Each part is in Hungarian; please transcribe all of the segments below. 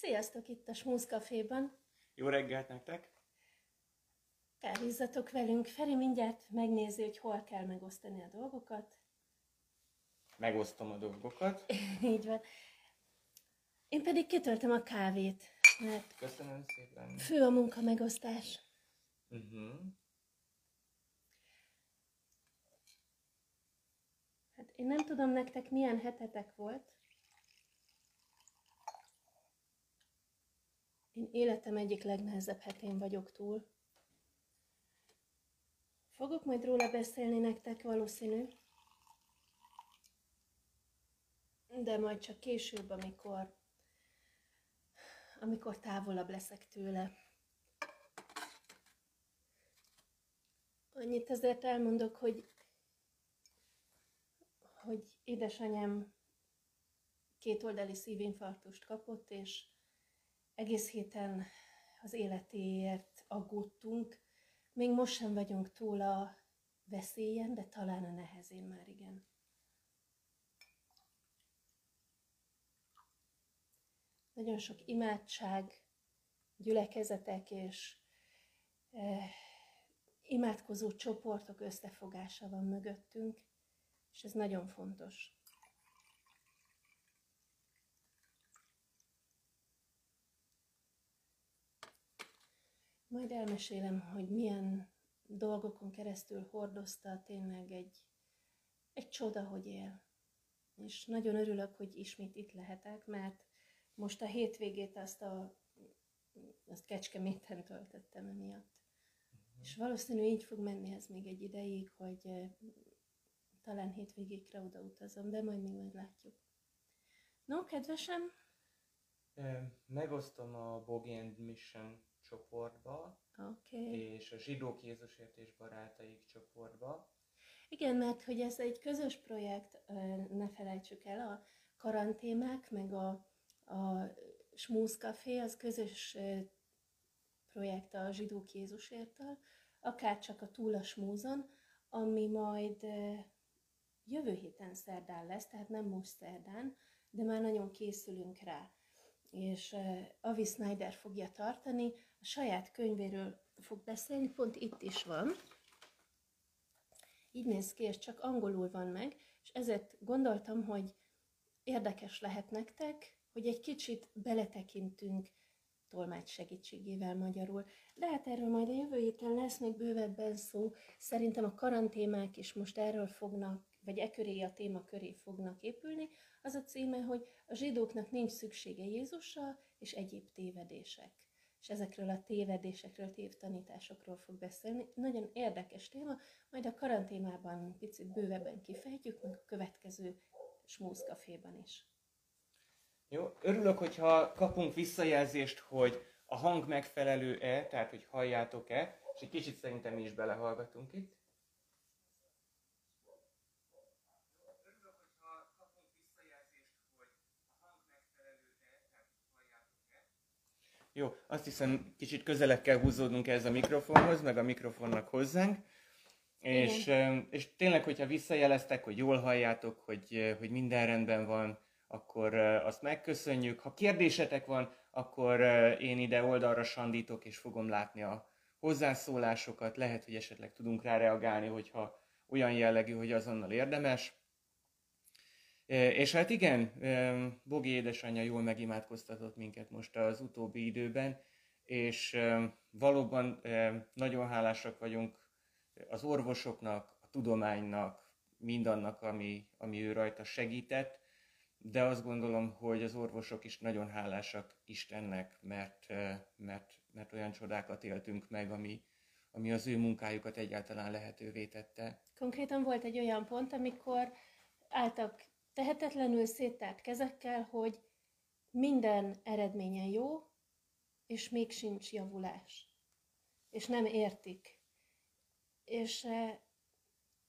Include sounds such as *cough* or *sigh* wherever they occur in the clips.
Sziasztok itt a Smooth Caféban. Jó reggelt nektek! Kávézzatok velünk. Feri mindjárt megnézi, hogy hol kell megosztani a dolgokat. Megosztom a dolgokat. *laughs* Így van. Én pedig kitöltöm a kávét, mert Köszönöm szépen. fő a munka megosztás. Uh-huh. Hát én nem tudom nektek milyen hetetek volt. Én életem egyik legnehezebb hetén vagyok túl. Fogok majd róla beszélni nektek valószínű. De majd csak később, amikor amikor távolabb leszek tőle. Annyit azért elmondok, hogy hogy édesanyám kétoldali szívinfarktust kapott, és egész héten az életéért aggódtunk. Még most sem vagyunk túl a veszélyen, de talán a nehezén már igen. Nagyon sok imádság, gyülekezetek és eh, imádkozó csoportok összefogása van mögöttünk, és ez nagyon fontos. Majd elmesélem, hogy milyen dolgokon keresztül hordozta tényleg egy, egy csoda, hogy él. És nagyon örülök, hogy ismét itt lehetek, mert most a hétvégét azt a azt Kecskeméten töltöttem emiatt. És valószínű így fog menni ez még egy ideig, hogy eh, talán hétvégékre oda utazom, de majd még meglátjuk. No, kedvesem, Megosztom a Bogi and Mission csoportba. Okay. és a Zsidók Jézusért és Barátaik csoportba. Igen, mert hogy ez egy közös projekt, ne felejtsük el, a karantémák, meg a, a Smooth Café, az közös projekt a Zsidók Jézusértől, akár csak a Túl a Smúzon, ami majd jövő héten szerdán lesz, tehát nem most szerdán, de már nagyon készülünk rá. És Avi Snyder fogja tartani, a saját könyvéről fog beszélni, pont itt is van. Így néz ki, és csak angolul van meg, és ezért gondoltam, hogy érdekes lehet nektek, hogy egy kicsit beletekintünk tolmács segítségével magyarul. De hát erről majd a jövő héten lesz még bővebben szó. Szerintem a karantémák is most erről fognak, vagy e köré a téma köré fognak épülni. Az a címe, hogy a zsidóknak nincs szüksége Jézusra, és egyéb tévedések. És ezekről a tévedésekről, tévtanításokról fog beszélni. Nagyon érdekes téma, majd a karanténában picit bővebben kifejtjük, meg a következő Smooth Caféban is. Jó, örülök, hogyha kapunk visszajelzést, hogy a hang megfelelő-e, tehát hogy halljátok-e, és egy kicsit szerintem mi is belehallgatunk itt. Örülök, hogyha kapunk visszajelzést, hogy a hang megfelelő-e, tehát hogy halljátok-e. Jó, azt hiszem kicsit közelebb kell húzódnunk ehhez a mikrofonhoz, meg a mikrofonnak hozzánk. És, em, és tényleg, hogyha visszajeleztek, hogy jól halljátok, hogy, hogy minden rendben van, akkor azt megköszönjük. Ha kérdésetek van, akkor én ide oldalra sandítok, és fogom látni a hozzászólásokat. Lehet, hogy esetleg tudunk rá reagálni, hogyha olyan jellegű, hogy azonnal érdemes. És hát igen, Bogi édesanyja jól megimádkoztatott minket most az utóbbi időben, és valóban nagyon hálásak vagyunk az orvosoknak, a tudománynak, mindannak, ami, ami ő rajta segített, de azt gondolom, hogy az orvosok is nagyon hálásak Istennek, mert, mert, mert olyan csodákat éltünk meg, ami, ami az ő munkájukat egyáltalán lehetővé tette. Konkrétan volt egy olyan pont, amikor álltak tehetetlenül széttárt kezekkel, hogy minden eredményen jó, és még sincs javulás. És nem értik. És eh,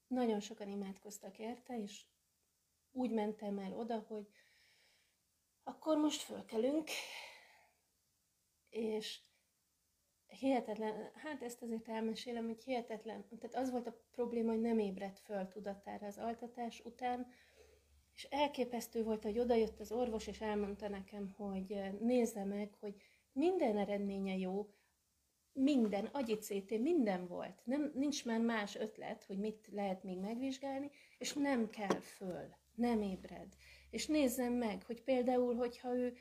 nagyon sokan imádkoztak érte, és úgy mentem el oda, hogy akkor most fölkelünk, és hihetetlen, hát ezt azért elmesélem, hogy hihetetlen, tehát az volt a probléma, hogy nem ébredt föl tudatára az altatás után, És elképesztő volt, hogy odajött az orvos, és elmondta nekem, hogy nézze meg, hogy minden eredménye jó, minden, agyi CT, minden volt. Nem, nincs már más ötlet, hogy mit lehet még megvizsgálni, és nem kell föl, nem ébred. És nézzem meg, hogy például, hogyha ő,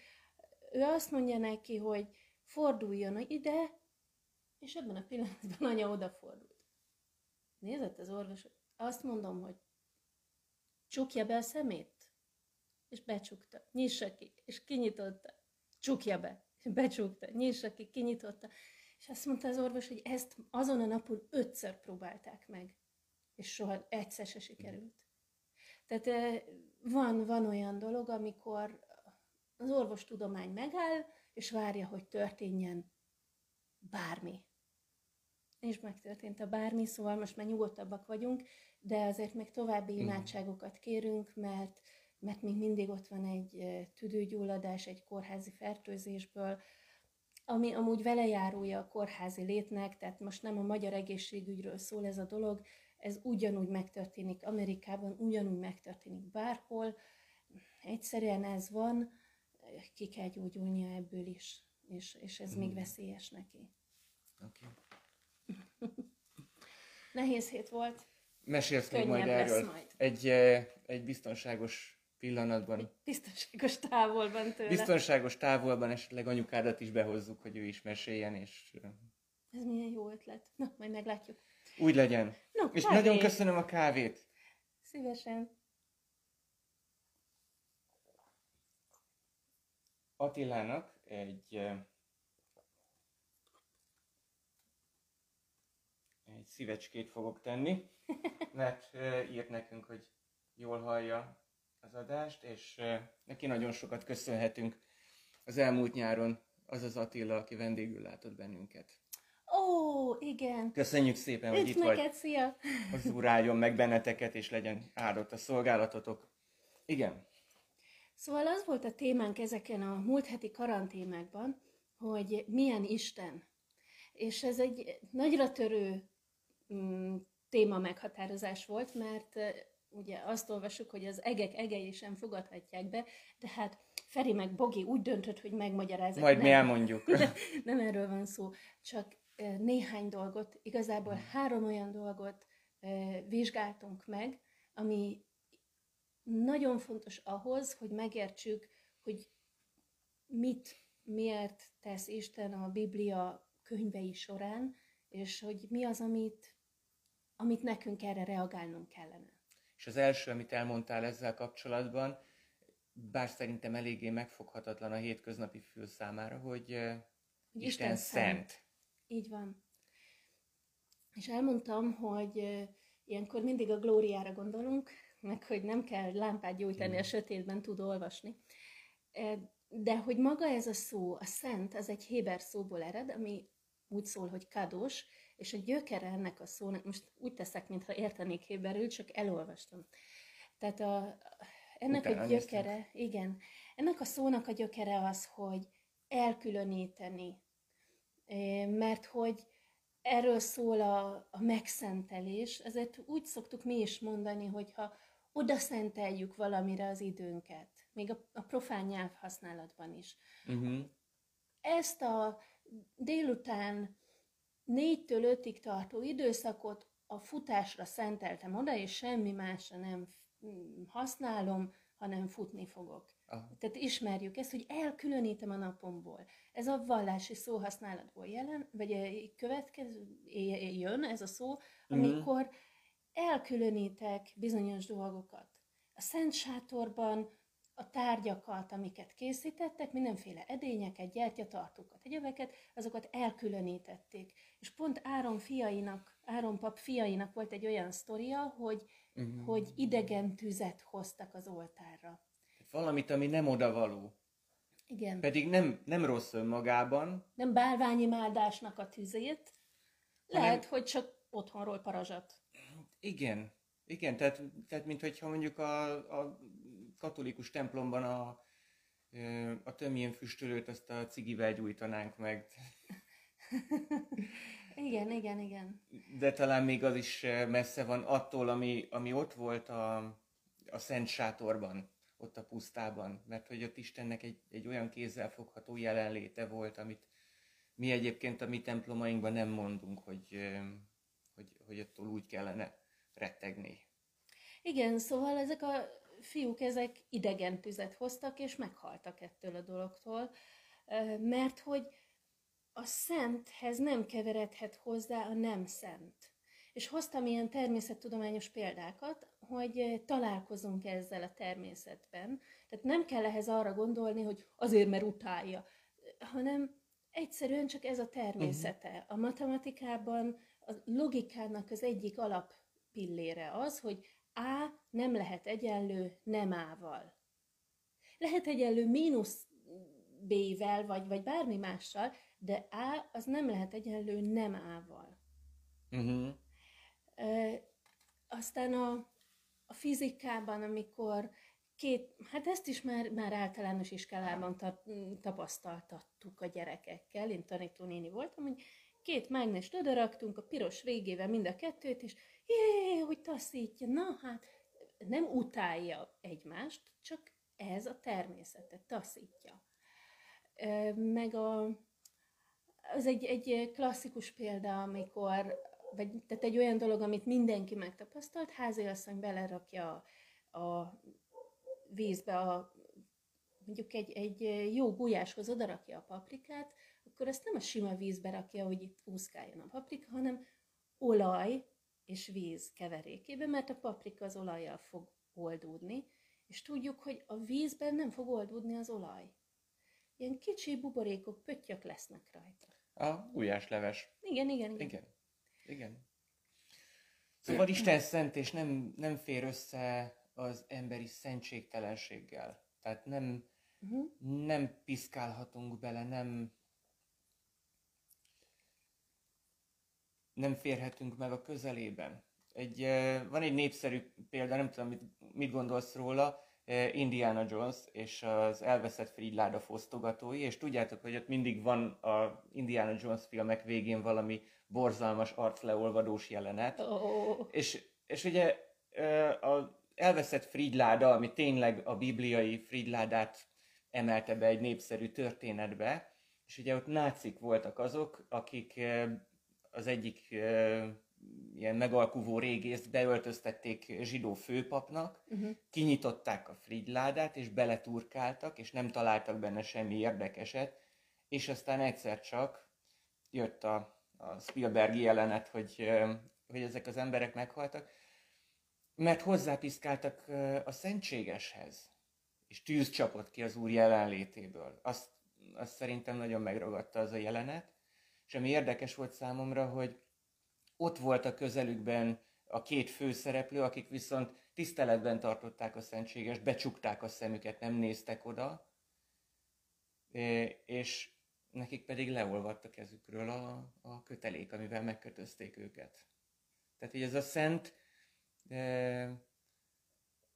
ő azt mondja neki, hogy forduljon ide, és ebben a pillanatban anya odafordult. Nézett az orvos, azt mondom, hogy csukja be a szemét, és becsukta, nyissa ki, és kinyitotta, csukja be, és becsukta, nyissa ki, kinyitotta. És azt mondta az orvos, hogy ezt azon a napon ötször próbálták meg, és soha egyszer se sikerült. Tehát van, van olyan dolog, amikor az orvostudomány megáll, és várja, hogy történjen bármi. És megtörtént a bármi, szóval most már nyugodtabbak vagyunk, de azért még további imádságokat kérünk, mert, mert még mindig ott van egy tüdőgyulladás egy kórházi fertőzésből, ami amúgy velejárója a kórházi létnek, tehát most nem a magyar egészségügyről szól ez a dolog, ez ugyanúgy megtörténik Amerikában, ugyanúgy megtörténik bárhol, egyszerűen ez van, ki kell gyógyulnia ebből is, és, és ez mm. még veszélyes neki. Okay. *laughs* Nehéz hét volt. Mesélsz még majd erről. Majd. Egy, egy biztonságos pillanatban. Egy biztonságos távolban tőle. Biztonságos távolban esetleg anyukádat is behozzuk, hogy ő is meséljen, és... Ez milyen jó ötlet. Na, majd meglátjuk. Úgy legyen. No, és kávé. nagyon köszönöm a kávét. Szívesen. Attilának egy egy szívecskét fogok tenni, *laughs* mert írt nekünk, hogy jól hallja az adást, és neki nagyon sokat köszönhetünk az elmúlt nyáron, az az Attila, aki vendégül látott bennünket. Ó, igen. Köszönjük szépen, hogy itt neked, vagy. szia! *laughs* Az úr álljon meg benneteket, és legyen áldott a szolgálatotok. Igen. Szóval az volt a témánk ezeken a múlt heti karantémákban, hogy milyen Isten. És ez egy nagyra törő mm, téma meghatározás volt, mert ugye azt olvasjuk, hogy az egek egei sem fogadhatják be, de hát Feri meg Bogi úgy döntött, hogy megmagyarázzák. Majd nem. mi elmondjuk. *laughs* nem erről van szó, csak néhány dolgot, igazából három olyan dolgot vizsgáltunk meg, ami nagyon fontos ahhoz, hogy megértsük, hogy mit, miért tesz Isten a Biblia könyvei során, és hogy mi az, amit, amit nekünk erre reagálnunk kellene. És az első, amit elmondtál ezzel kapcsolatban, bár szerintem eléggé megfoghatatlan a hétköznapi fül számára, hogy Isten, Isten szent. szent. Így van. És elmondtam, hogy ilyenkor mindig a glóriára gondolunk, meg hogy nem kell lámpát gyújtani a sötétben, tud olvasni. De hogy maga ez a szó, a szent, az egy héber szóból ered, ami úgy szól, hogy kados, és a gyökere ennek a szónak, most úgy teszek, mintha értenék héberül, csak elolvastam. Tehát a, ennek Utána a gyökere, néztem. igen, ennek a szónak a gyökere az, hogy elkülöníteni, mert hogy erről szól a, a megszentelés, ezért úgy szoktuk mi is mondani, hogyha oda szenteljük valamire az időnket, még a, a profán nyelv használatban is. Uh-huh. Ezt a délután négytől ötig tartó időszakot a futásra szenteltem oda, és semmi másra nem használom, hanem futni fogok. Aha. Tehát ismerjük ezt, hogy elkülönítem a napomból. Ez a vallási szóhasználatból jelen, vagy következő, jön ez a szó, mhm. amikor elkülönítek bizonyos dolgokat. A Szent Sátorban a tárgyakat, amiket készítettek, mindenféle edényeket, gyertyatartókat, egyebeket, azokat elkülönítették. És pont Áron fiainak, Áron pap fiainak volt egy olyan sztoria, hogy, uh-huh. hogy idegen tüzet hoztak az oltárra. Valamit, ami nem odavaló. Igen. Pedig nem, nem rossz önmagában. Nem bálványimádásnak a tüzét. Lehet, hanem... hogy csak otthonról parazsat. Igen. Igen, tehát, tehát mintha mondjuk a, a katolikus templomban a, a tömjén füstölőt azt a cigivel gyújtanánk meg. igen, igen, igen. De talán még az is messze van attól, ami, ami ott volt a, a szent sátorban, ott a pusztában, mert hogy ott Istennek egy, egy olyan kézzelfogható jelenléte volt, amit mi egyébként a mi templomainkban nem mondunk, hogy, hogy, hogy attól úgy kellene rettegni. Igen, szóval ezek a fiúk, ezek idegen tüzet hoztak, és meghaltak ettől a dologtól, mert hogy a szenthez nem keveredhet hozzá a nem szent. És hoztam ilyen természettudományos példákat, hogy találkozunk ezzel a természetben. Tehát nem kell ehhez arra gondolni, hogy azért, mert utálja, hanem egyszerűen csak ez a természete. Uh-huh. A matematikában a logikának az egyik alap pillére az, hogy A nem lehet egyenlő nem A-val. Lehet egyenlő mínusz B-vel, vagy, vagy bármi mással, de A az nem lehet egyenlő nem A-val. Uh-huh. E, aztán a, a fizikában, amikor két, hát ezt is már, már általános iskolában ta, tapasztaltattuk a gyerekekkel, én tanítónéni voltam, hogy két mágnes odaraktunk a piros végével mind a kettőt, és jé, hogy taszítja, na hát nem utálja egymást, csak ez a természete, taszítja. Meg a, az egy, egy klasszikus példa, amikor, vagy, tehát egy olyan dolog, amit mindenki megtapasztalt, háziasszony belerakja a, a vízbe a, mondjuk egy, egy jó gulyáshoz odarakja a paprikát, akkor ezt nem a sima vízbe rakja, hogy itt úszkáljon a paprika, hanem olaj és víz keverékébe, mert a paprika az olajjal fog oldódni, és tudjuk, hogy a vízben nem fog oldódni az olaj. Ilyen kicsi buborékok, pöttyök lesznek rajta. A gulyásleves. Igen, igen, igen. Igen. igen. Szóval Isten szent, és nem, nem fér össze az emberi szentségtelenséggel. Tehát nem, uh-huh. nem piszkálhatunk bele, nem, nem férhetünk meg a közelében. Egy, van egy népszerű példa, nem tudom, mit, mit gondolsz róla, Indiana Jones és az elveszett Fridláda fosztogatói, és tudjátok, hogy ott mindig van a Indiana Jones filmek végén valami borzalmas arcleolvadós jelenet. Oh. És, és ugye a elveszett Fridláda, ami tényleg a bibliai Fridládát emelte be egy népszerű történetbe, és ugye ott nácik voltak azok, akik az egyik ilyen megalkuvó régészt beöltöztették zsidó főpapnak, uh-huh. kinyitották a Fridládát, és beleturkáltak, és nem találtak benne semmi érdekeset, és aztán egyszer csak jött a, a Spielbergi jelenet, hogy, hogy ezek az emberek meghaltak, mert hozzápiszkáltak a szentségeshez, és tűz csapott ki az Úr jelenlétéből. Azt, azt szerintem nagyon megragadta az a jelenet, és ami érdekes volt számomra, hogy ott volt a közelükben a két főszereplő, akik viszont tiszteletben tartották a szentséges, becsukták a szemüket, nem néztek oda, és nekik pedig leolvadt a kezükről a, a kötelék, amivel megkötözték őket. Tehát, hogy ez a szent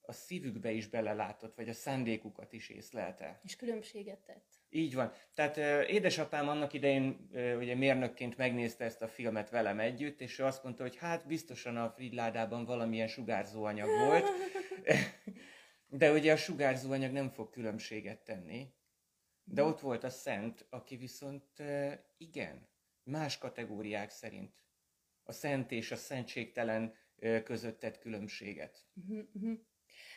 a szívükbe is belelátott, vagy a szándékukat is észlelte. És különbséget tett. Így van. Tehát édesapám annak idején ugye mérnökként megnézte ezt a filmet velem együtt, és ő azt mondta, hogy hát biztosan a Fridládában valamilyen sugárzóanyag volt, *laughs* de ugye a sugárzóanyag nem fog különbséget tenni. De ott volt a szent, aki viszont igen, más kategóriák szerint. A szent és a szentségtelen között tett különbséget. Uh-huh, uh-huh.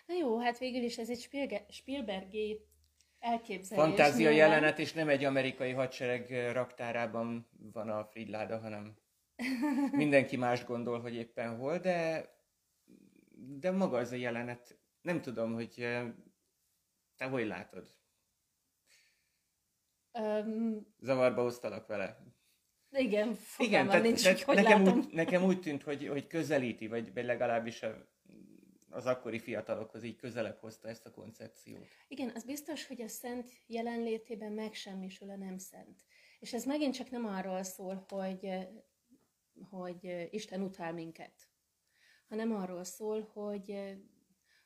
Na jó, hát végül is ez egy Spielbergi elképzelés. Fantázia nyilván. jelenet, és nem egy amerikai hadsereg raktárában van a Fridláda, hanem *laughs* mindenki más gondol, hogy éppen hol, de, de maga az a jelenet, nem tudom, hogy te hogy látod? Um, Zavarba hoztalak vele. Igen, Igen tehát, nincs, tehát hogy nekem, úgy, nekem úgy tűnt, hogy, hogy közelíti, vagy, vagy legalábbis a, az akkori fiatalokhoz így közelebb hozta ezt a koncepciót. Igen, az biztos, hogy a szent jelenlétében megsemmisül a nem szent. És ez megint csak nem arról szól, hogy, hogy Isten utál minket, hanem arról szól, hogy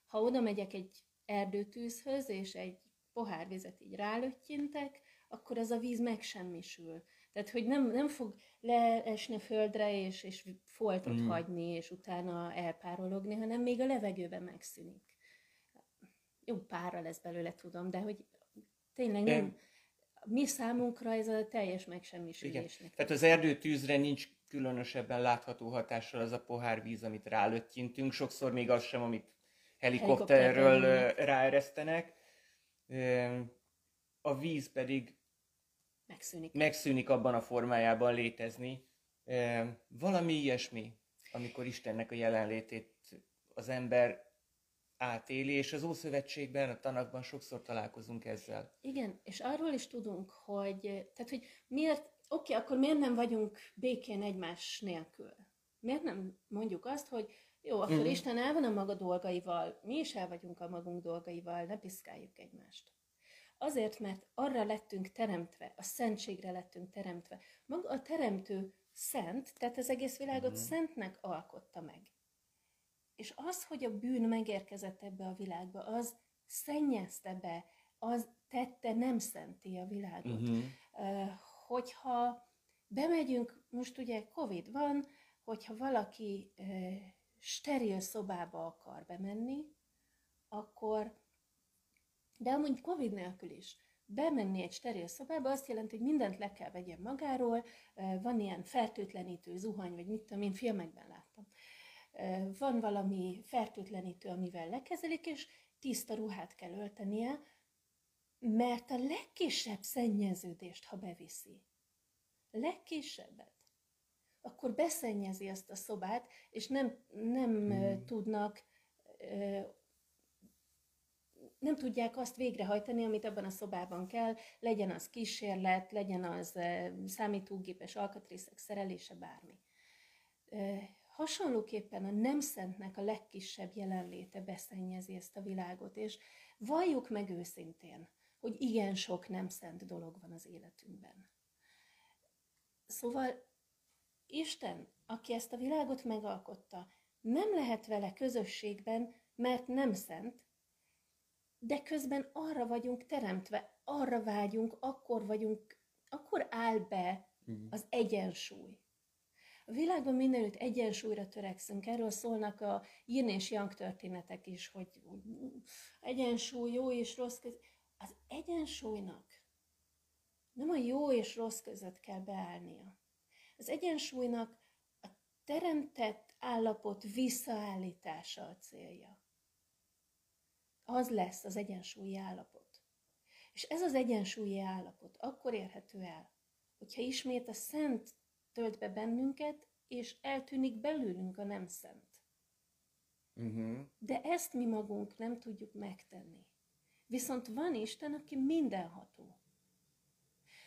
ha oda megyek egy erdőtűzhöz, és egy pohár vizet így rálöttyintek, akkor az a víz megsemmisül. Tehát, hogy nem, nem fog leesni földre, és, és foltot mm. hagyni, és utána elpárologni, hanem még a levegőben megszűnik. jó pára lesz belőle, tudom, de hogy tényleg nem, mi számunkra ez a teljes megsemmisülés. Igen. Tehát az erdőtűzre nincs különösebben látható hatással az a pohár víz, amit rálöttyintünk, sokszor még az sem, amit helikopterről ráeresztenek. A víz pedig megszűnik. megszűnik abban a formájában létezni. Valami ilyesmi, amikor Istennek a jelenlétét az ember átéli, és az Ószövetségben, a tanakban sokszor találkozunk ezzel. Igen, és arról is tudunk, hogy, tehát, hogy miért, oké, akkor miért nem vagyunk békén egymás nélkül? Miért nem mondjuk azt, hogy jó, akkor mm. Isten el van a maga dolgaival, mi is el vagyunk a magunk dolgaival, ne piszkáljuk egymást. Azért, mert arra lettünk teremtve, a szentségre lettünk teremtve. Maga a teremtő szent, tehát az egész világot mm. szentnek alkotta meg. És az, hogy a bűn megérkezett ebbe a világba, az szennyezte be, az tette nem szenté a világot. Uh-huh. Hogyha bemegyünk, most ugye Covid van, hogyha valaki steril szobába akar bemenni, akkor, de amúgy Covid nélkül is, bemenni egy steril szobába azt jelenti, hogy mindent le kell vegyen magáról, van ilyen fertőtlenítő zuhany, vagy mit tudom én, filmekben láttam. Van valami fertőtlenítő, amivel lekezelik, és tiszta ruhát kell öltenie, mert a legkisebb szennyeződést, ha beviszi, legkisebbet, akkor beszennyezi azt a szobát, és nem, nem hmm. tudnak, nem tudják azt végrehajtani, amit abban a szobában kell, legyen az kísérlet, legyen az számítógépes alkatrészek szerelése, bármi. Hasonlóképpen a nem szentnek a legkisebb jelenléte beszennyezi ezt a világot, és valljuk meg őszintén, hogy igen sok nem szent dolog van az életünkben. Szóval Isten, aki ezt a világot megalkotta, nem lehet vele közösségben, mert nem szent, de közben arra vagyunk teremtve, arra vágyunk, akkor vagyunk, akkor áll be mhm. az egyensúly. A világban mindenütt egyensúlyra törekszünk. Erről szólnak a yin és yang történetek is, hogy egyensúly, jó és rossz között. Az egyensúlynak nem a jó és rossz között kell beállnia. Az egyensúlynak a teremtett állapot visszaállítása a célja. Az lesz az egyensúlyi állapot. És ez az egyensúlyi állapot akkor érhető el, hogyha ismét a szent tölt be bennünket, és eltűnik belőlünk a nem szent. Uh-huh. De ezt mi magunk nem tudjuk megtenni. Viszont van Isten, aki mindenható.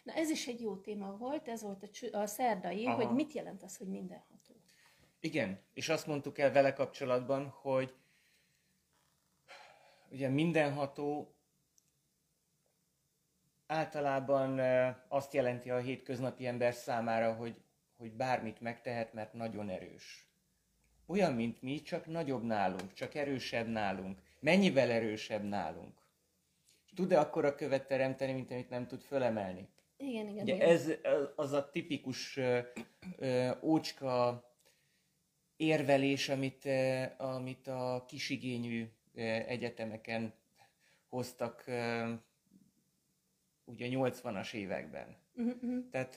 Na ez is egy jó téma volt, ez volt a, csü- a szerdai, Aha. hogy mit jelent az, hogy mindenható. Igen, és azt mondtuk el vele kapcsolatban, hogy ugye mindenható általában azt jelenti a hétköznapi ember számára, hogy hogy bármit megtehet, mert nagyon erős. Olyan, mint mi, csak nagyobb nálunk, csak erősebb nálunk. Mennyivel erősebb nálunk. tud-e akkora követ teremteni, mint amit nem tud fölemelni? Igen, igen. Ugye ez az a tipikus ö, ö, ócska érvelés, amit, ö, amit a kisigényű egyetemeken hoztak ugye 80-as években. Uh-huh. Tehát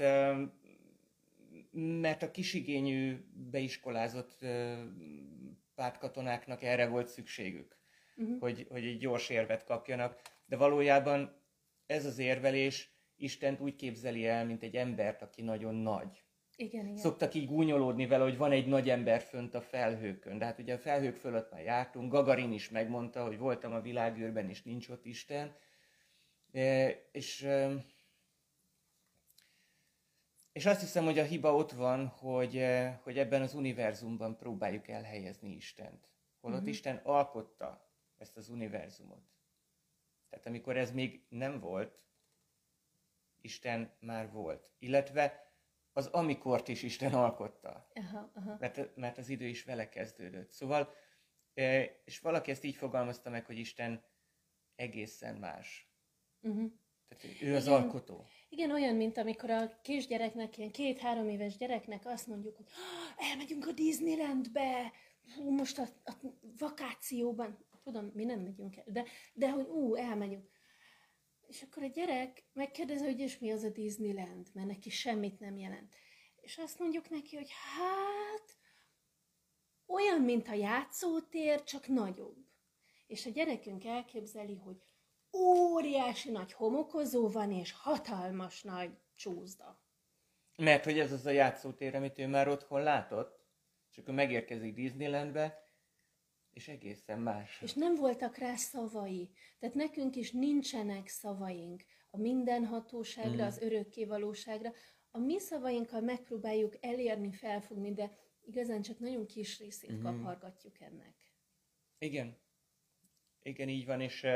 mert a kisigényű beiskolázott pártkatonáknak erre volt szükségük, uh-huh. hogy, hogy egy gyors érvet kapjanak. De valójában ez az érvelés Istent úgy képzeli el, mint egy embert, aki nagyon nagy. Igen, igen. Szoktak így gúnyolódni vele, hogy van egy nagy ember fönt a felhőkön. De hát ugye a felhők fölött már jártunk, Gagarin is megmondta, hogy voltam a világűrben, és nincs ott Isten. E, és és azt hiszem, hogy a hiba ott van, hogy, eh, hogy ebben az univerzumban próbáljuk elhelyezni Istent. Holott uh-huh. Isten alkotta ezt az univerzumot. Tehát amikor ez még nem volt, Isten már volt. Illetve az amikort is Isten alkotta. Aha, aha. Mert, mert az idő is vele kezdődött. Szóval, eh, és valaki ezt így fogalmazta meg, hogy Isten egészen más. Uh-huh. Tehát ő az Igen. alkotó. Igen, olyan, mint amikor a kisgyereknek, ilyen két-három éves gyereknek azt mondjuk, hogy elmegyünk a Disneylandbe, most a, a vakációban. tudom, mi nem megyünk el, de, de hogy ú, elmegyünk. És akkor a gyerek megkérdezi, hogy és mi az a Disneyland, mert neki semmit nem jelent. És azt mondjuk neki, hogy hát olyan, mint a játszótér, csak nagyobb. És a gyerekünk elképzeli, hogy óriási nagy homokozó van, és hatalmas nagy csúszda. Mert hogy ez az a játszótér, amit ő már otthon látott, és akkor megérkezik Disneylandbe, és egészen más. És nem voltak rá szavai. Tehát nekünk is nincsenek szavaink a mindenhatóságra, mm. az örökkévalóságra. A mi szavainkkal megpróbáljuk elérni, felfogni, de igazán csak nagyon kis részét mm. kapargatjuk ennek. Igen. Igen, így van, és,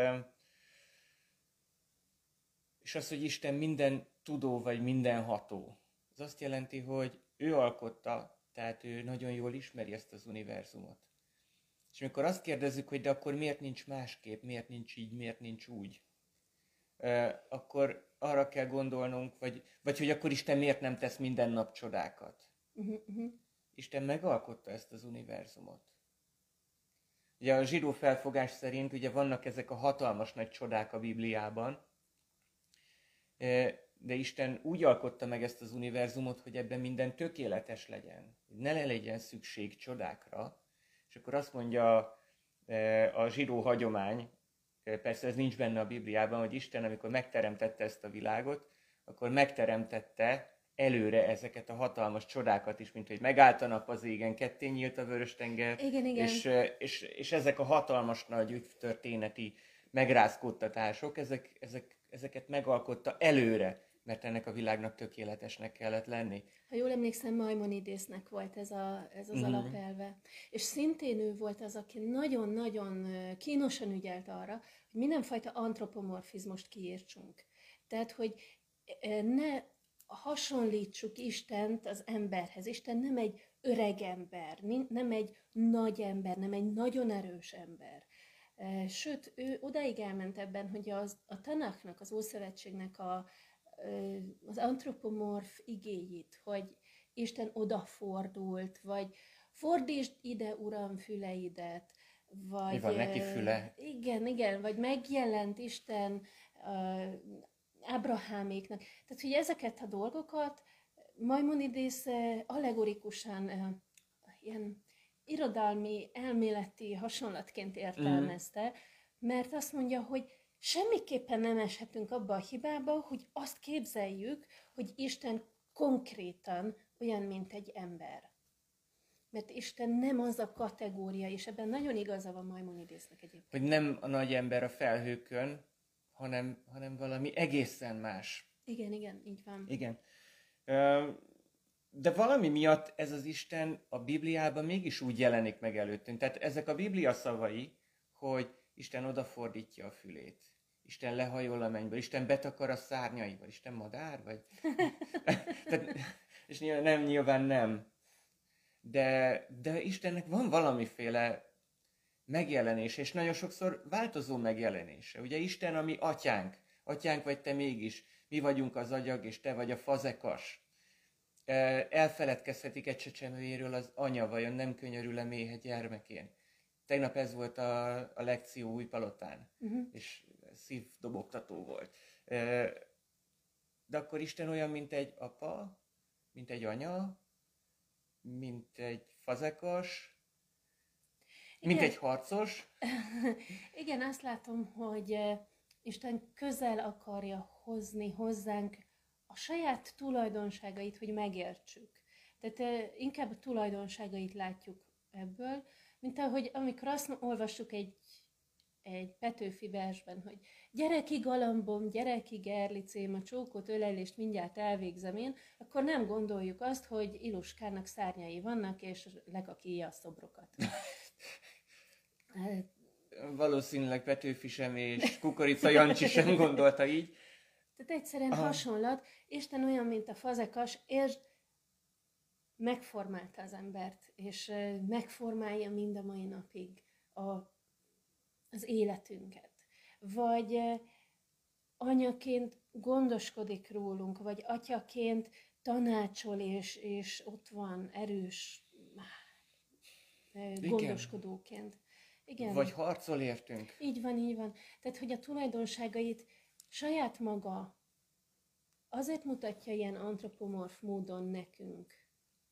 és az, hogy Isten minden tudó vagy mindenható, az azt jelenti, hogy ő alkotta, tehát ő nagyon jól ismeri ezt az univerzumot. És amikor azt kérdezzük, hogy de akkor miért nincs másképp, miért nincs így, miért nincs úgy, akkor arra kell gondolnunk, vagy, vagy hogy akkor Isten miért nem tesz minden nap csodákat. Uh-huh, uh-huh. Isten megalkotta ezt az univerzumot. Ugye a zsidó felfogás szerint ugye vannak ezek a hatalmas nagy csodák a Bibliában, de Isten úgy alkotta meg ezt az univerzumot, hogy ebben minden tökéletes legyen. Ne legyen szükség csodákra, és akkor azt mondja e, a zsidó hagyomány, e, persze ez nincs benne a Bibliában, hogy Isten, amikor megteremtette ezt a világot, akkor megteremtette előre ezeket a hatalmas csodákat is, mint hogy megállt a nap az égen, ketté nyílt a vörös tenger, igen, igen. És, e, és, és ezek a hatalmas nagy történeti megrázkódtatások, ezek, ezek, ezeket megalkotta előre mert ennek a világnak tökéletesnek kellett lenni. Ha jól emlékszem, Majmonidésznek volt ez, a, ez az mm-hmm. alapelve. És szintén ő volt az, aki nagyon-nagyon kínosan ügyelt arra, hogy mindenfajta antropomorfizmust kiírtsunk. Tehát, hogy ne hasonlítsuk Istent az emberhez. Isten nem egy öreg ember, nem egy nagy ember, nem egy nagyon erős ember. Sőt, ő odaig elment ebben, hogy az, a Tanaknak, az Ószövetségnek a, az antropomorf igéjét, hogy Isten odafordult, vagy fordítsd ide, Uram, füleidet, vagy... Mi van neki füle? Igen, igen, vagy megjelent Isten uh, Ábraháméknak. Tehát, hogy ezeket a dolgokat Maimonides allegorikusan uh, ilyen irodalmi, elméleti hasonlatként értelmezte, mm. mert azt mondja, hogy semmiképpen nem eshetünk abba a hibába, hogy azt képzeljük, hogy Isten konkrétan olyan, mint egy ember. Mert Isten nem az a kategória, és ebben nagyon igaza van Maimonidésznek egyébként. Hogy nem a nagy ember a felhőkön, hanem, hanem valami egészen más. Igen, igen, így van. Igen. De valami miatt ez az Isten a Bibliában mégis úgy jelenik meg előttünk. Tehát ezek a Biblia szavai, hogy Isten odafordítja a fülét. Isten lehajol a mennyből, Isten betakar a szárnyaival, Isten madár, vagy... *laughs* Tehát, és nyilván nem, nyilván nem. De, de Istennek van valamiféle megjelenése, és nagyon sokszor változó megjelenése. Ugye Isten, ami atyánk, atyánk vagy te mégis, mi vagyunk az agyag, és te vagy a fazekas. Elfeledkezhetik egy csecsemőjéről az anya, vajon nem könyörül-e méhe gyermekén. Tegnap ez volt a, a lekció új palotán, uh-huh. és szívdobogtató volt. De akkor Isten olyan, mint egy apa, mint egy anya, mint egy fazekas, mint egy harcos. *laughs* Igen, azt látom, hogy Isten közel akarja hozni hozzánk a saját tulajdonságait, hogy megértsük. Tehát inkább a tulajdonságait látjuk ebből, mint ahogy amikor azt olvassuk egy egy Petőfi versben, hogy gyereki galambom, gyereki gerlicém, a csókot ölelést mindjárt elvégzem én, akkor nem gondoljuk azt, hogy Iluskának szárnyai vannak, és lekakíja a szobrokat. *laughs* Valószínűleg Petőfi sem, és Kukorica Jancsi sem gondolta így. Tehát egyszerűen Aha. hasonlat. Isten olyan, mint a fazekas, és megformálta az embert, és megformálja mind a mai napig a az életünket. Vagy anyaként gondoskodik rólunk, vagy atyaként tanácsol, és, és ott van erős gondoskodóként. Igen. Vagy harcol értünk. Így van, így van. Tehát, hogy a tulajdonságait saját maga azért mutatja ilyen antropomorf módon nekünk,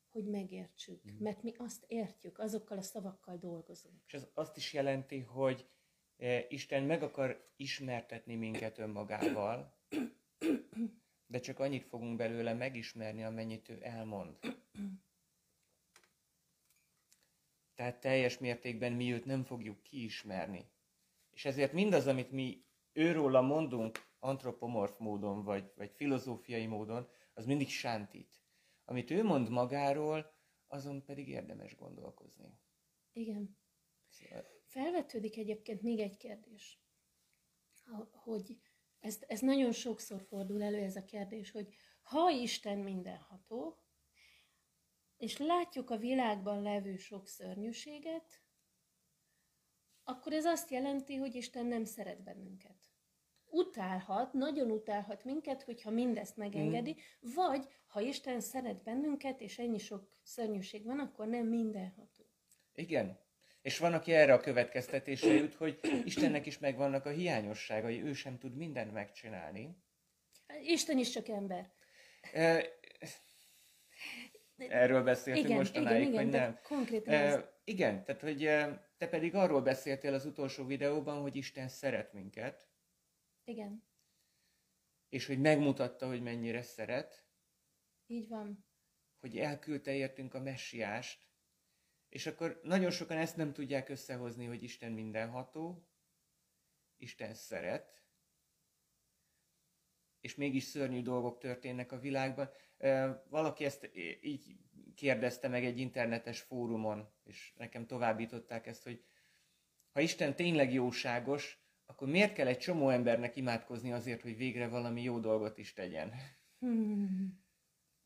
hogy megértsük, mm. mert mi azt értjük, azokkal a szavakkal dolgozunk. És ez azt is jelenti, hogy Isten meg akar ismertetni minket önmagával, de csak annyit fogunk belőle megismerni, amennyit ő elmond. Tehát teljes mértékben mi őt nem fogjuk kiismerni. És ezért mindaz, amit mi őróla mondunk antropomorf módon, vagy, vagy filozófiai módon, az mindig sántít. Amit ő mond magáról, azon pedig érdemes gondolkozni. Igen. Felvetődik egyébként még egy kérdés, hogy ez, ez nagyon sokszor fordul elő ez a kérdés, hogy ha Isten mindenható, és látjuk a világban levő sok szörnyűséget, akkor ez azt jelenti, hogy Isten nem szeret bennünket. Utálhat, nagyon utálhat minket, hogyha mindezt megengedi, mm. vagy ha Isten szeret bennünket, és ennyi sok szörnyűség van, akkor nem mindenható. Igen. És van, aki erre a következtetésre jut, hogy Istennek is megvannak a hiányosságai, ő sem tud mindent megcsinálni. Isten is csak ember. Erről beszéltünk igen, mostanáig, igen, igen, nem? Konkrétan ez... Igen, tehát hogy te pedig arról beszéltél az utolsó videóban, hogy Isten szeret minket. Igen. És hogy megmutatta, hogy mennyire szeret. Így van. Hogy elküldte értünk a messiást. És akkor nagyon sokan ezt nem tudják összehozni, hogy Isten mindenható, Isten szeret, és mégis szörnyű dolgok történnek a világban. Valaki ezt így kérdezte meg egy internetes fórumon, és nekem továbbították ezt, hogy ha Isten tényleg jóságos, akkor miért kell egy csomó embernek imádkozni azért, hogy végre valami jó dolgot is tegyen? Hmm.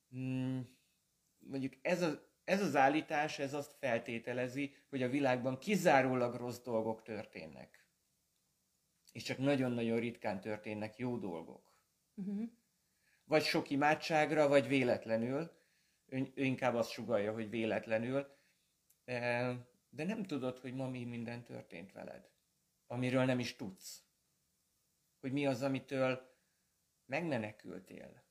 Hmm, mondjuk ez, a, ez az állítás, ez azt feltételezi, hogy a világban kizárólag rossz dolgok történnek. És csak nagyon-nagyon ritkán történnek jó dolgok. Uh-huh. Vagy sok imádságra, vagy véletlenül. Ő, ő inkább azt sugalja, hogy véletlenül. De nem tudod, hogy ma mi minden történt veled. Amiről nem is tudsz. Hogy mi az, amitől megmenekültél.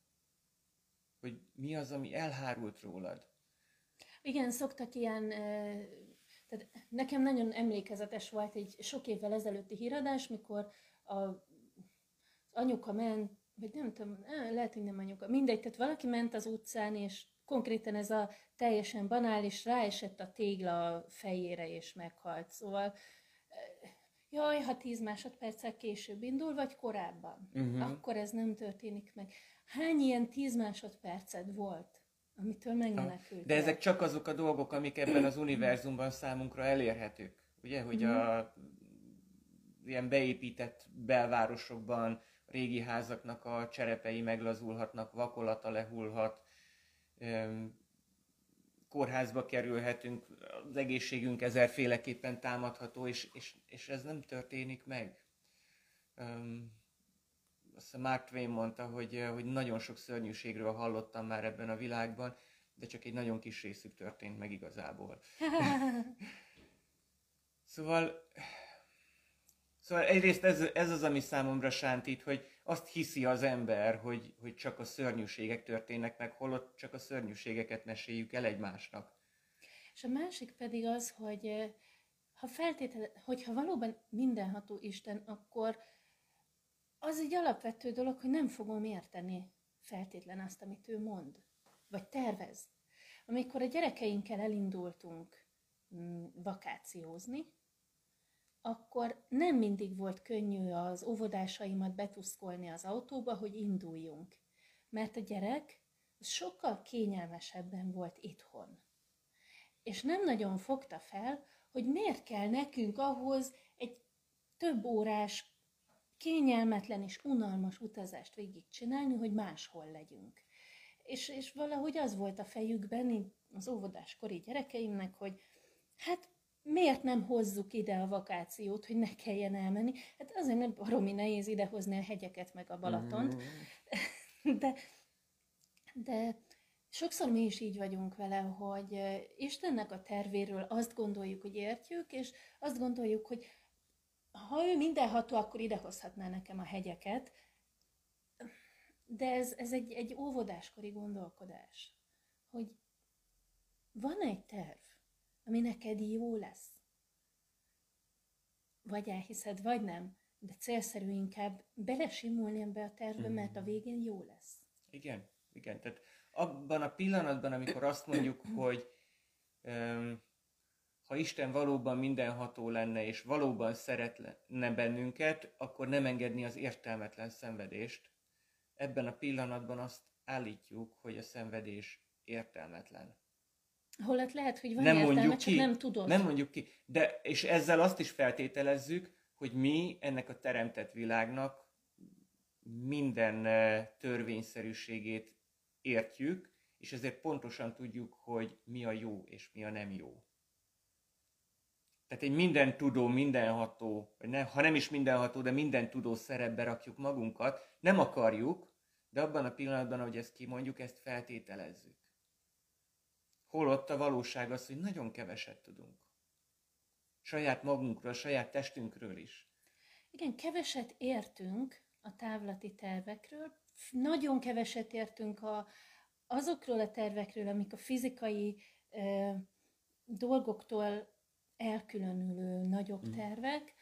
Hogy mi az, ami elhárult rólad. Igen, szoktak ilyen, tehát nekem nagyon emlékezetes volt egy sok évvel ezelőtti híradás, mikor a, az anyuka ment vagy nem tudom, lehet, hogy nem anyuka, mindegy, tehát valaki ment az utcán, és konkrétan ez a teljesen banális, ráesett a tégla a fejére, és meghalt. Szóval, jaj, ha tíz másodperccel később indul, vagy korábban, uh-huh. akkor ez nem történik meg. Hány ilyen tíz másodperced volt, amitől megmenekült? De ezek csak azok a dolgok, amik ebben az univerzumban számunkra elérhetők. Ugye, hogy a ilyen beépített belvárosokban régi házaknak a cserepei meglazulhatnak, vakolata lehullhat, kórházba kerülhetünk, az egészségünk ezerféleképpen támadható, és, és, és ez nem történik meg. Azt Mark Twain mondta, hogy, hogy nagyon sok szörnyűségről hallottam már ebben a világban, de csak egy nagyon kis részük történt meg igazából. *laughs* szóval Szóval egyrészt ez, ez az, ami számomra sántít, hogy azt hiszi az ember, hogy, hogy csak a szörnyűségek történnek meg, holott csak a szörnyűségeket meséljük el egymásnak. És a másik pedig az, hogy ha feltétele, hogyha valóban mindenható Isten, akkor az egy alapvető dolog, hogy nem fogom érteni feltétlen azt, amit ő mond, vagy tervez. Amikor a gyerekeinkkel elindultunk mm, vakációzni, akkor nem mindig volt könnyű az óvodásaimat betuszkolni az autóba, hogy induljunk. Mert a gyerek sokkal kényelmesebben volt itthon. És nem nagyon fogta fel, hogy miért kell nekünk ahhoz egy több órás, kényelmetlen és unalmas utazást végigcsinálni, hogy máshol legyünk. És, és valahogy az volt a fejükben, az óvodáskori gyerekeimnek, hogy hát miért nem hozzuk ide a vakációt, hogy ne kelljen elmenni? Hát azért nem baromi nehéz idehozni a hegyeket meg a Balaton. Mm. *laughs* De, de sokszor mi is így vagyunk vele, hogy Istennek a tervéről azt gondoljuk, hogy értjük, és azt gondoljuk, hogy ha ő mindenható, akkor idehozhatná nekem a hegyeket, de ez, ez egy, egy óvodáskori gondolkodás, hogy van egy terv, ami neked jó lesz. Vagy elhiszed, vagy nem, de célszerű inkább belesimulni ebbe a tervbe, mert a mm. végén jó lesz. Igen, igen. Tehát abban a pillanatban, amikor azt mondjuk, *clears throat* hogy um, ha Isten valóban mindenható lenne, és valóban szeretne bennünket, akkor nem engedni az értelmetlen szenvedést. Ebben a pillanatban azt állítjuk, hogy a szenvedés értelmetlen. Holott lehet, hogy van nem értelme, mondjuk csak ki, nem tudod. Nem mondjuk ki, de és ezzel azt is feltételezzük, hogy mi ennek a teremtett világnak minden eh, törvényszerűségét értjük, és ezért pontosan tudjuk, hogy mi a jó és mi a nem jó. Tehát egy minden tudó, mindenható, vagy ne, ha nem is mindenható, de minden tudó szerepbe rakjuk magunkat, nem akarjuk, de abban a pillanatban, ahogy ezt kimondjuk, ezt feltételezzük. Holott a valóság az, hogy nagyon keveset tudunk. Saját magunkról, saját testünkről is. Igen, keveset értünk a távlati tervekről, nagyon keveset értünk a, azokról a tervekről, amik a fizikai e, dolgoktól elkülönülő nagyobb mm. tervek,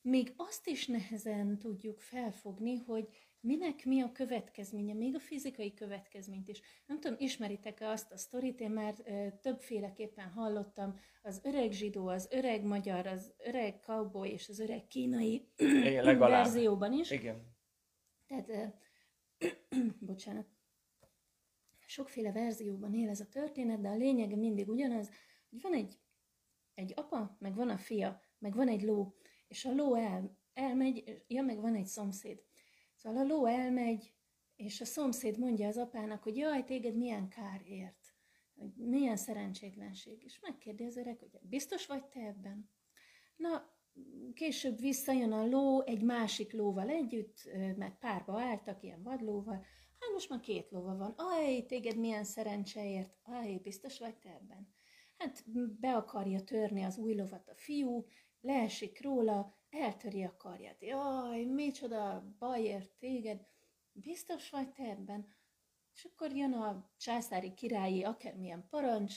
még azt is nehezen tudjuk felfogni, hogy minek mi a következménye, még a fizikai következményt is. Nem tudom, ismeritek-e azt a sztorit, én már e, többféleképpen hallottam, az öreg zsidó, az öreg magyar, az öreg cowboy és az öreg kínai Igen, *clears throat* verzióban is. Igen. Tehát, e, *clears throat* bocsánat, sokféle verzióban él ez a történet, de a lényege mindig ugyanaz, hogy van egy, egy apa, meg van a fia, meg van egy ló, és a ló el, elmegy, ja, meg van egy szomszéd. Szóval a ló elmegy, és a szomszéd mondja az apának, hogy jaj, téged milyen kár ért, hogy milyen szerencsétlenség. És megkérdi az öreg, hogy biztos vagy te ebben? Na, később visszajön a ló egy másik lóval együtt, mert párba álltak, ilyen vadlóval, Hát most már két lova van. Aj, téged milyen szerencseért. Aj, biztos vagy te ebben. Hát be akarja törni az új lovat a fiú, leesik róla, eltöri a karját. Jaj, micsoda bajért téged. Biztos vagy te ebben? És akkor jön a császári királyi akármilyen parancs,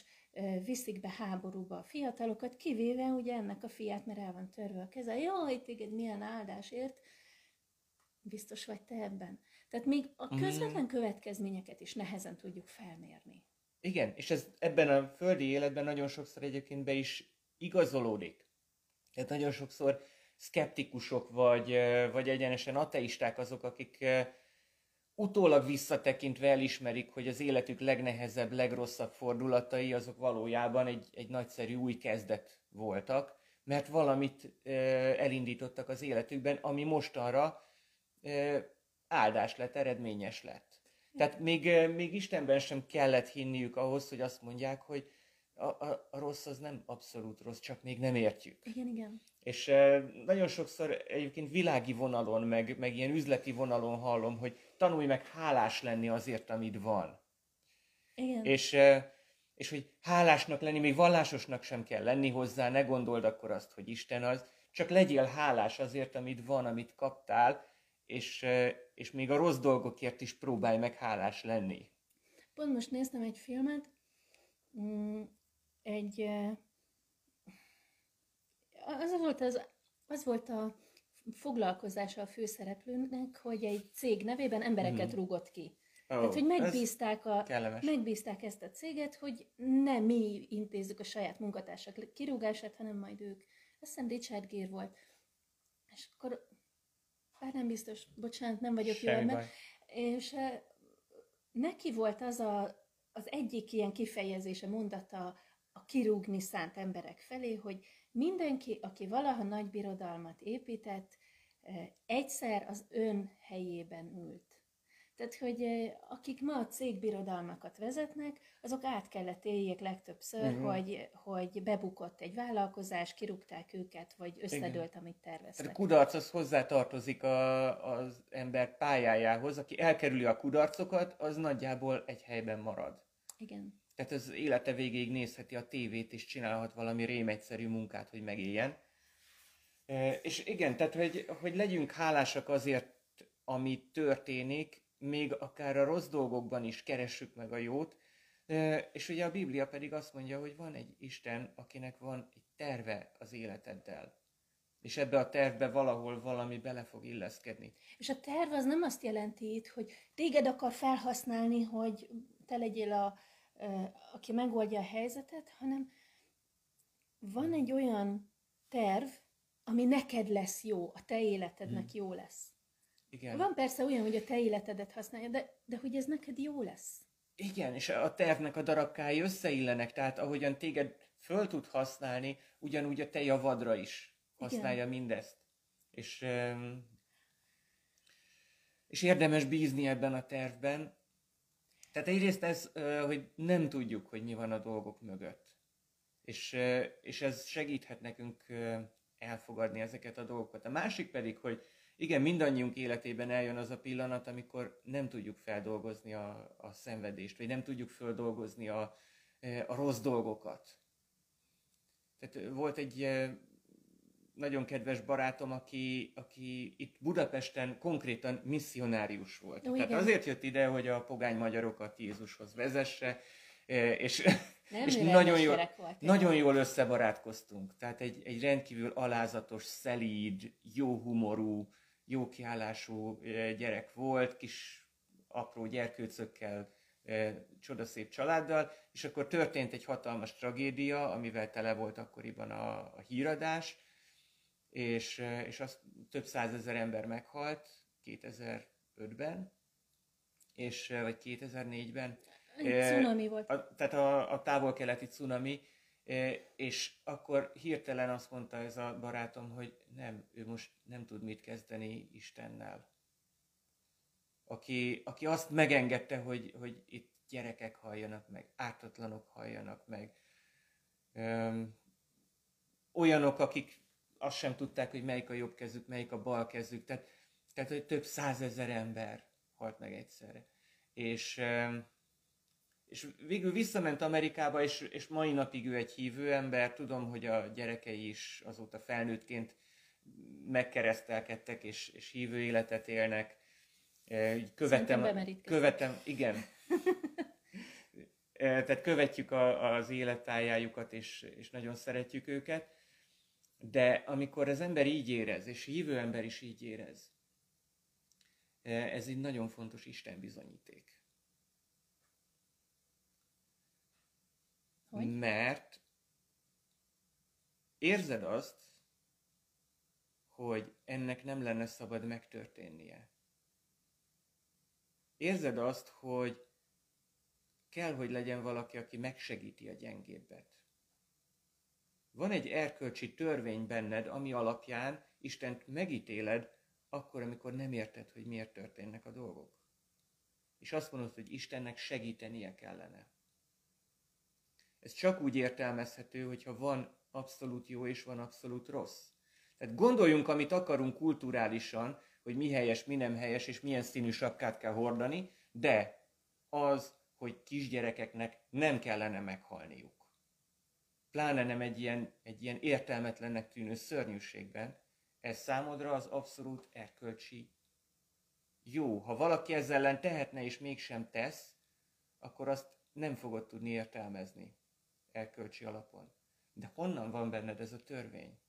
viszik be háborúba a fiatalokat, kivéve ugye ennek a fiát, mert el van törve a keze. Jaj, téged milyen áldásért. Biztos vagy te ebben? Tehát még a mhm. közvetlen következményeket is nehezen tudjuk felmérni. Igen, és ez ebben a földi életben nagyon sokszor egyébként be is igazolódik. Tehát nagyon sokszor szkeptikusok vagy, vagy egyenesen ateisták azok, akik utólag visszatekintve elismerik, hogy az életük legnehezebb, legrosszabb fordulatai azok valójában egy, egy nagyszerű új kezdet voltak, mert valamit elindítottak az életükben, ami mostanra áldás lett, eredményes lett. Tehát még, még Istenben sem kellett hinniük ahhoz, hogy azt mondják, hogy a, a, a rossz az nem abszolút rossz, csak még nem értjük. Igen, igen. És e, nagyon sokszor egyébként világi vonalon, meg, meg ilyen üzleti vonalon hallom, hogy tanulj meg hálás lenni azért, amit van. Igen. És, e, és hogy hálásnak lenni, még vallásosnak sem kell lenni hozzá, ne gondold akkor azt, hogy Isten az, csak legyél hálás azért, amit van, amit kaptál, és, és még a rossz dolgokért is próbálj meg hálás lenni. Pont most néztem egy filmet, mm, egy az volt, az, az volt a foglalkozása a főszereplőnek, hogy egy cég nevében embereket mm. rúgott ki. Oh, Tehát, hogy megbízták, a, megbízták ezt a céget, hogy nem mi intézzük a saját munkatársak kirúgását, hanem majd ők. Azt hiszem Richard Gere volt. És akkor bár nem biztos, bocsánat, nem vagyok jó ebben. És neki volt az a, az egyik ilyen kifejezése, mondata a kirúgni szánt emberek felé, hogy mindenki, aki valaha nagy birodalmat épített, egyszer az ön helyében ült. Tehát, hogy akik ma a cégbirodalmakat vezetnek, azok át kellett éljék legtöbbször, uh-huh. hogy, hogy bebukott egy vállalkozás, kirúgták őket, vagy összedőlt, Igen. amit terveztek. A kudarc az hozzá tartozik a, az ember pályájához. Aki elkerüli a kudarcokat, az nagyjából egy helyben marad. Igen. Tehát az élete végéig nézheti a tévét, és csinálhat valami rémegyszerű munkát, hogy megéljen. És igen, tehát hogy, hogy legyünk hálásak azért, ami történik, még akár a rossz dolgokban is keressük meg a jót, és ugye a Biblia pedig azt mondja, hogy van egy Isten, akinek van egy terve az életeddel. És ebbe a tervbe valahol valami bele fog illeszkedni. És a terv az nem azt jelenti itt, hogy téged akar felhasználni, hogy te legyél a, aki megoldja a helyzetet, hanem van egy olyan terv, ami neked lesz jó, a te életednek hmm. jó lesz. Igen. Van persze olyan, hogy a te életedet használja, de, de hogy ez neked jó lesz. Igen, és a tervnek a darabkái összeillenek, tehát ahogyan téged föl tud használni, ugyanúgy a te javadra is használja Igen. mindezt. És, és érdemes bízni ebben a tervben. Tehát egyrészt ez, hogy nem tudjuk, hogy mi van a dolgok mögött. És, és ez segíthet nekünk elfogadni ezeket a dolgokat. A másik pedig, hogy igen, mindannyiunk életében eljön az a pillanat, amikor nem tudjuk feldolgozni a, a szenvedést, vagy nem tudjuk feldolgozni a, a rossz dolgokat. Tehát volt egy nagyon kedves barátom, aki, aki itt Budapesten konkrétan misszionárius volt. Ó, Tehát igen. azért jött ide, hogy a pogány magyarokat Jézushoz vezesse, és, Nem, és nagyon, jól, volt, nagyon jól összebarátkoztunk. Tehát egy, egy rendkívül alázatos, szelíd, jó humorú, jó kiállású gyerek volt, kis apró gyerkőcökkel, csodaszép családdal, és akkor történt egy hatalmas tragédia, amivel tele volt akkoriban a, a híradás, és, és az több százezer ember meghalt 2005-ben, és, vagy 2004-ben. Cunami volt. A, tehát a, a távol-keleti cunami, és akkor hirtelen azt mondta ez a barátom, hogy nem, ő most nem tud mit kezdeni Istennel. Aki, aki azt megengedte, hogy, hogy itt gyerekek halljanak meg, ártatlanok halljanak meg. Öm, olyanok, akik azt sem tudták, hogy melyik a jobb kezük, melyik a bal kezük. Tehát, tehát hogy több százezer ember halt meg egyszerre. És öm, és végül visszament Amerikába, és, és mai napig ő egy hívő ember. Tudom, hogy a gyerekei is azóta felnőttként megkeresztelkedtek, és, és hívő életet élnek. Követem, követem, igen. *laughs* Tehát követjük a, az életájájukat, és, és nagyon szeretjük őket. De amikor az ember így érez, és hívő ember is így érez, ez egy nagyon fontos Isten bizonyíték. Hogy? Mert érzed azt, hogy ennek nem lenne szabad megtörténnie. Érzed azt, hogy kell, hogy legyen valaki, aki megsegíti a gyengébbet. Van egy erkölcsi törvény benned, ami alapján Istent megítéled, akkor, amikor nem érted, hogy miért történnek a dolgok. És azt mondod, hogy Istennek segítenie kellene. Ez csak úgy értelmezhető, hogyha van abszolút jó és van abszolút rossz. Tehát gondoljunk, amit akarunk kulturálisan, hogy mi helyes, mi nem helyes, és milyen színű sapkát kell hordani, de az, hogy kisgyerekeknek nem kellene meghalniuk. Pláne nem egy ilyen, egy ilyen értelmetlennek tűnő szörnyűségben, ez számodra az abszolút erkölcsi jó. Ha valaki ezzel ellen tehetne és mégsem tesz, akkor azt nem fogod tudni értelmezni erkölcsi alapon. De honnan van benned ez a törvény?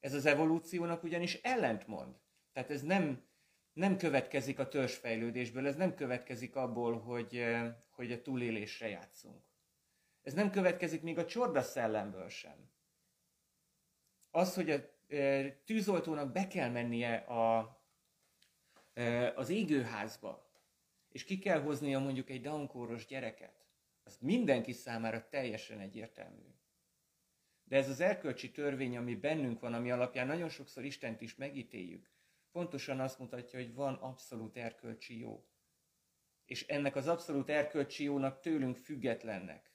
Ez az evolúciónak ugyanis ellentmond. Tehát ez nem, nem következik a törzsfejlődésből, ez nem következik abból, hogy, eh, hogy a túlélésre játszunk. Ez nem következik még a csorda szellemből sem. Az, hogy a e, tűzoltónak be kell mennie a, e, az égőházba, és ki kell hoznia mondjuk egy downkóros gyereket, az mindenki számára teljesen egyértelmű. De ez az erkölcsi törvény, ami bennünk van, ami alapján nagyon sokszor Istent is megítéljük, pontosan azt mutatja, hogy van abszolút erkölcsi jó. És ennek az abszolút erkölcsi jónak tőlünk függetlennek,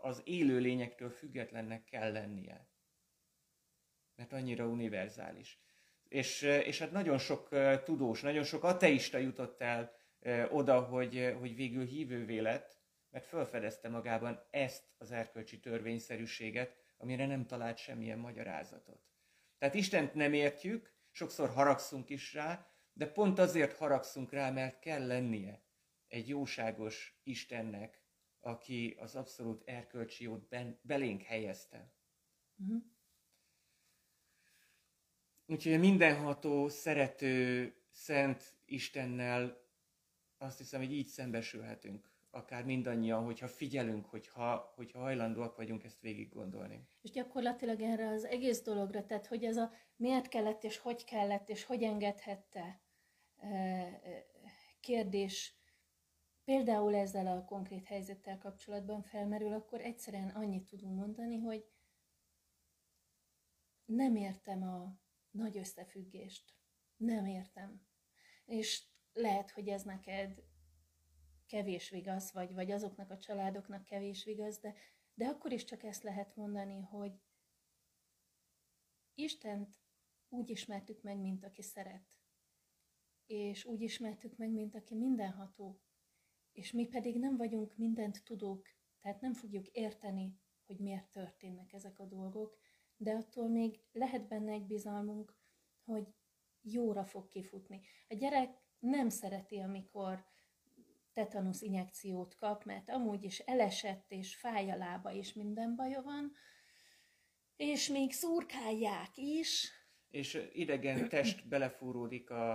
az élő lényektől függetlennek kell lennie. Mert annyira univerzális. És, és hát nagyon sok tudós, nagyon sok ateista jutott el oda, hogy, hogy végül hívővé lett, mert felfedezte magában ezt az erkölcsi törvényszerűséget, amire nem talált semmilyen magyarázatot. Tehát Istent nem értjük, sokszor haragszunk is rá, de pont azért haragszunk rá, mert kell lennie egy jóságos Istennek, aki az abszolút erkölcsi jót ben, belénk helyezte. Uh-huh. Úgyhogy mindenható, szerető, szent Istennel azt hiszem, hogy így szembesülhetünk akár mindannyian, hogyha figyelünk, hogyha, hogyha hajlandóak vagyunk ezt végig gondolni. És gyakorlatilag erre az egész dologra, tehát hogy ez a miért kellett, és hogy kellett, és hogy engedhette kérdés például ezzel a konkrét helyzettel kapcsolatban felmerül, akkor egyszerűen annyit tudunk mondani, hogy nem értem a nagy összefüggést. Nem értem. És lehet, hogy ez neked kevés vigaz, vagy, vagy azoknak a családoknak kevés vigaz, de, de akkor is csak ezt lehet mondani, hogy Istent úgy ismertük meg, mint aki szeret. És úgy ismertük meg, mint aki mindenható. És mi pedig nem vagyunk mindent tudók, tehát nem fogjuk érteni, hogy miért történnek ezek a dolgok, de attól még lehet benne egy bizalmunk, hogy jóra fog kifutni. A gyerek nem szereti, amikor tetanusz injekciót kap, mert amúgy is elesett, és fáj a lába, és minden baja van, és még szurkálják is. És idegen test belefúródik a,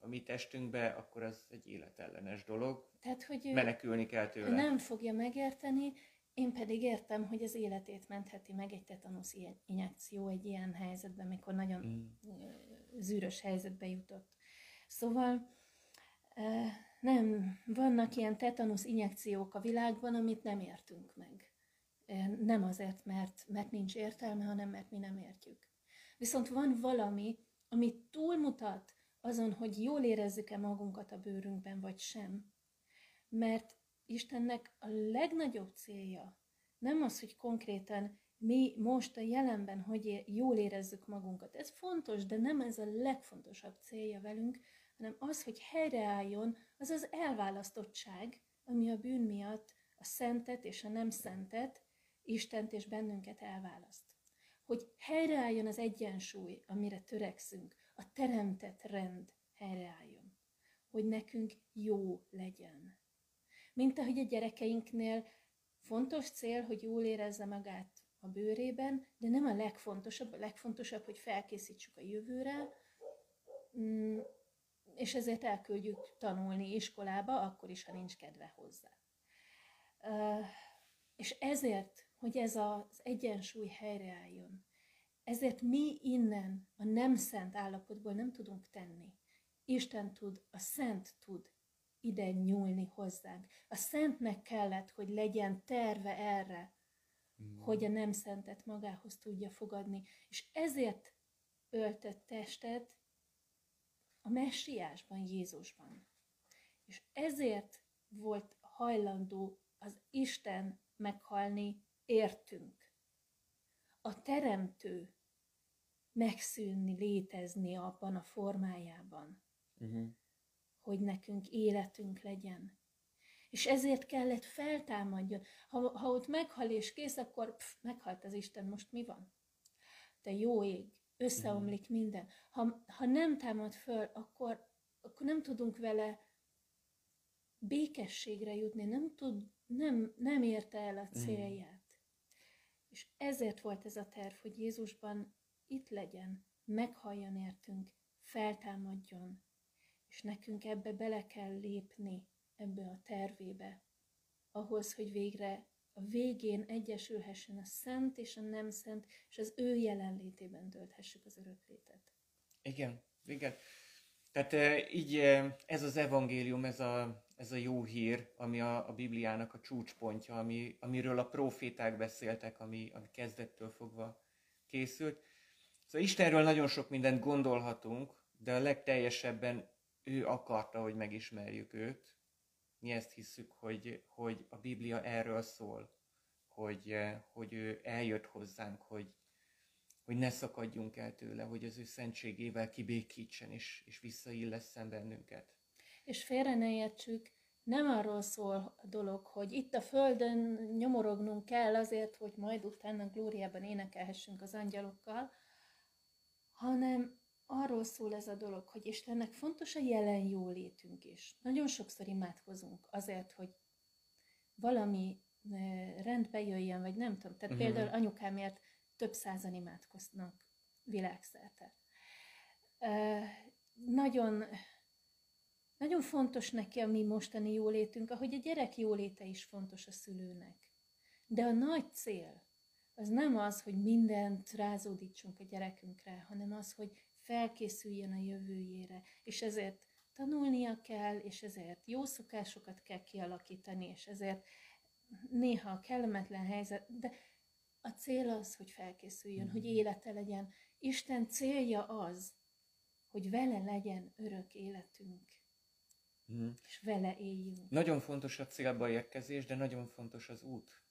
a mi testünkbe, akkor az egy életellenes dolog. Tehát, hogy menekülni kell tőle. Nem fogja megérteni, én pedig értem, hogy az életét mentheti meg egy tetanusz injekció egy ilyen helyzetben, mikor nagyon mm. zűrös helyzetbe jutott. Szóval nem, vannak ilyen tetanusz injekciók a világban, amit nem értünk meg. Nem azért, mert, mert nincs értelme, hanem mert mi nem értjük. Viszont van valami, ami túlmutat azon, hogy jól érezzük-e magunkat a bőrünkben, vagy sem. Mert Istennek a legnagyobb célja nem az, hogy konkrétan mi most a jelenben, hogy jól érezzük magunkat. Ez fontos, de nem ez a legfontosabb célja velünk, hanem az, hogy helyreálljon az az elválasztottság, ami a bűn miatt a szentet és a nem szentet, Istent és bennünket elválaszt. Hogy helyreálljon az egyensúly, amire törekszünk, a teremtett rend helyreálljon. Hogy nekünk jó legyen. Mint ahogy a gyerekeinknél fontos cél, hogy jól érezze magát a bőrében, de nem a legfontosabb. A legfontosabb, hogy felkészítsük a jövőre, mm, és ezért elküldjük tanulni iskolába, akkor is, ha nincs kedve hozzá. És ezért, hogy ez az egyensúly helyreálljon, ezért mi innen a nem szent állapotból nem tudunk tenni. Isten tud, a szent tud ide nyúlni hozzánk. A szentnek kellett, hogy legyen terve erre, mm. hogy a nem szentet magához tudja fogadni. És ezért öltött testet a messiásban, Jézusban. És ezért volt hajlandó az Isten meghalni értünk. A teremtő megszűnni, létezni abban a formájában, uh-huh. hogy nekünk életünk legyen. És ezért kellett feltámadjon. Ha, ha ott meghal és kész, akkor pff, meghalt az Isten, most mi van? Te jó ég, összeomlik minden. Ha, ha nem támad föl, akkor, akkor nem tudunk vele békességre jutni, nem, tud, nem, nem érte el a célját. Mm. És ezért volt ez a terv, hogy Jézusban itt legyen, meghalljon értünk, feltámadjon, és nekünk ebbe bele kell lépni, ebbe a tervébe, ahhoz, hogy végre a végén egyesülhessen a szent és a nem szent, és az ő jelenlétében tölthessük az öröklétet. Igen, igen. Tehát eh, így eh, ez az evangélium, ez a, ez a jó hír, ami a, a Bibliának a csúcspontja, ami, amiről a proféták beszéltek, ami, ami kezdettől fogva készült. Szóval Istenről nagyon sok mindent gondolhatunk, de a legteljesebben ő akarta, hogy megismerjük őt, mi ezt hiszük, hogy, hogy a Biblia erről szól, hogy, eh, hogy ő eljött hozzánk, hogy, hogy ne szakadjunk el tőle, hogy az ő szentségével kibékítsen és, és visszaillesszen bennünket. És félre ne értsük, nem arról szól a dolog, hogy itt a Földön nyomorognunk kell azért, hogy majd utána glóriában énekelhessünk az angyalokkal, hanem arról szól ez a dolog, hogy Istennek fontos a jelen jólétünk is. Nagyon sokszor imádkozunk azért, hogy valami rendbe jöjjön, vagy nem tudom. Tehát uh-huh. például anyukámért több százan imádkoznak világszerte. Uh, nagyon, nagyon fontos neki a mi mostani jólétünk, ahogy a gyerek jóléte is fontos a szülőnek. De a nagy cél az nem az, hogy mindent rázódítsunk a gyerekünkre, hanem az, hogy felkészüljön a jövőjére, és ezért tanulnia kell, és ezért jó szokásokat kell kialakítani, és ezért néha kellemetlen helyzet, de a cél az, hogy felkészüljön, hogy élete legyen. Isten célja az, hogy vele legyen örök életünk. Mm. És vele éljünk. Nagyon fontos a célba érkezés, de nagyon fontos az út,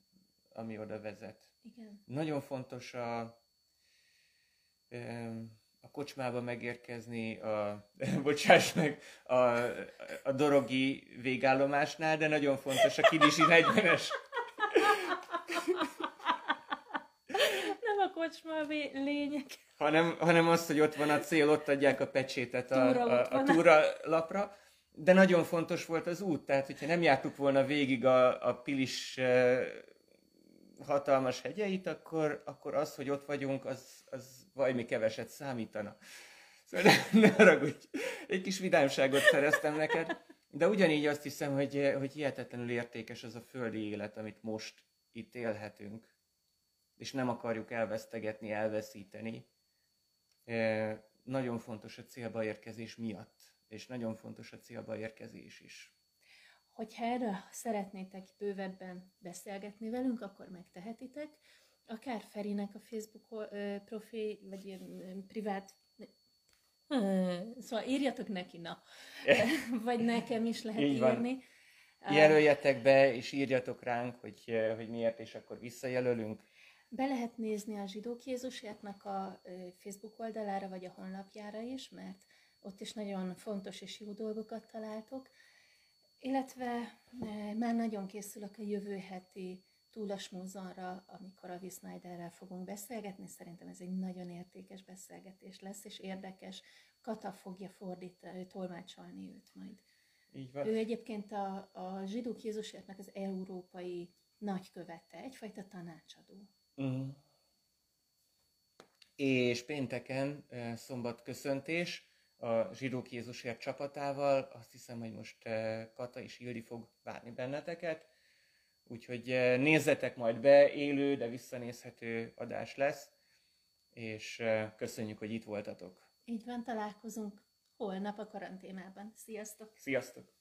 ami oda vezet. Igen. Nagyon fontos a, a kocsmába megérkezni, a, *laughs* bocsáss meg, a, a dorogi végállomásnál, de nagyon fontos a Kidisi 40-es. *laughs* Nem a kocsma lényeg. Hanem, hanem az, hogy ott van a cél, ott adják a pecsétet a, a, a túra lapra. De nagyon fontos volt az út, tehát hogyha nem jártuk volna végig a, a Pilis hatalmas hegyeit, akkor, akkor az, hogy ott vagyunk, az, az valami keveset számítana. Szóval ne, ne haragudj, egy kis vidámságot szereztem neked, de ugyanígy azt hiszem, hogy, hogy hihetetlenül értékes az a földi élet, amit most itt élhetünk, és nem akarjuk elvesztegetni, elveszíteni. E, nagyon fontos a célba érkezés miatt, és nagyon fontos a célba érkezés is. Hogyha erről szeretnétek bővebben beszélgetni velünk, akkor megtehetitek. Akár Ferinek a Facebook profil, vagy ilyen privát Szóval írjatok neki, na. *laughs* Vagy nekem is lehet Így írni. Van. Jelöljetek be, és írjatok ránk, hogy, hogy miért, és akkor visszajelölünk. Be lehet nézni a Zsidók Jézusértnek a Facebook oldalára, vagy a honlapjára is, mert ott is nagyon fontos és jó dolgokat találtok. Illetve már nagyon készülök a jövő heti túlas múzonra, amikor a Snyderrel fogunk beszélgetni. Szerintem ez egy nagyon értékes beszélgetés lesz, és érdekes. Kata fogja fordítani, tolmácsolni őt majd. Így van. Ő egyébként a, a zsidók Jézusértnek az európai nagykövete, egyfajta tanácsadó. Uh-huh. És pénteken szombat köszöntés, a Zsidók Jézusért csapatával. Azt hiszem, hogy most Kata és Ildi fog várni benneteket. Úgyhogy eh, nézzetek majd be, élő, de visszanézhető adás lesz, és eh, köszönjük, hogy itt voltatok. Így van, találkozunk holnap a karanténában. Sziasztok! Sziasztok!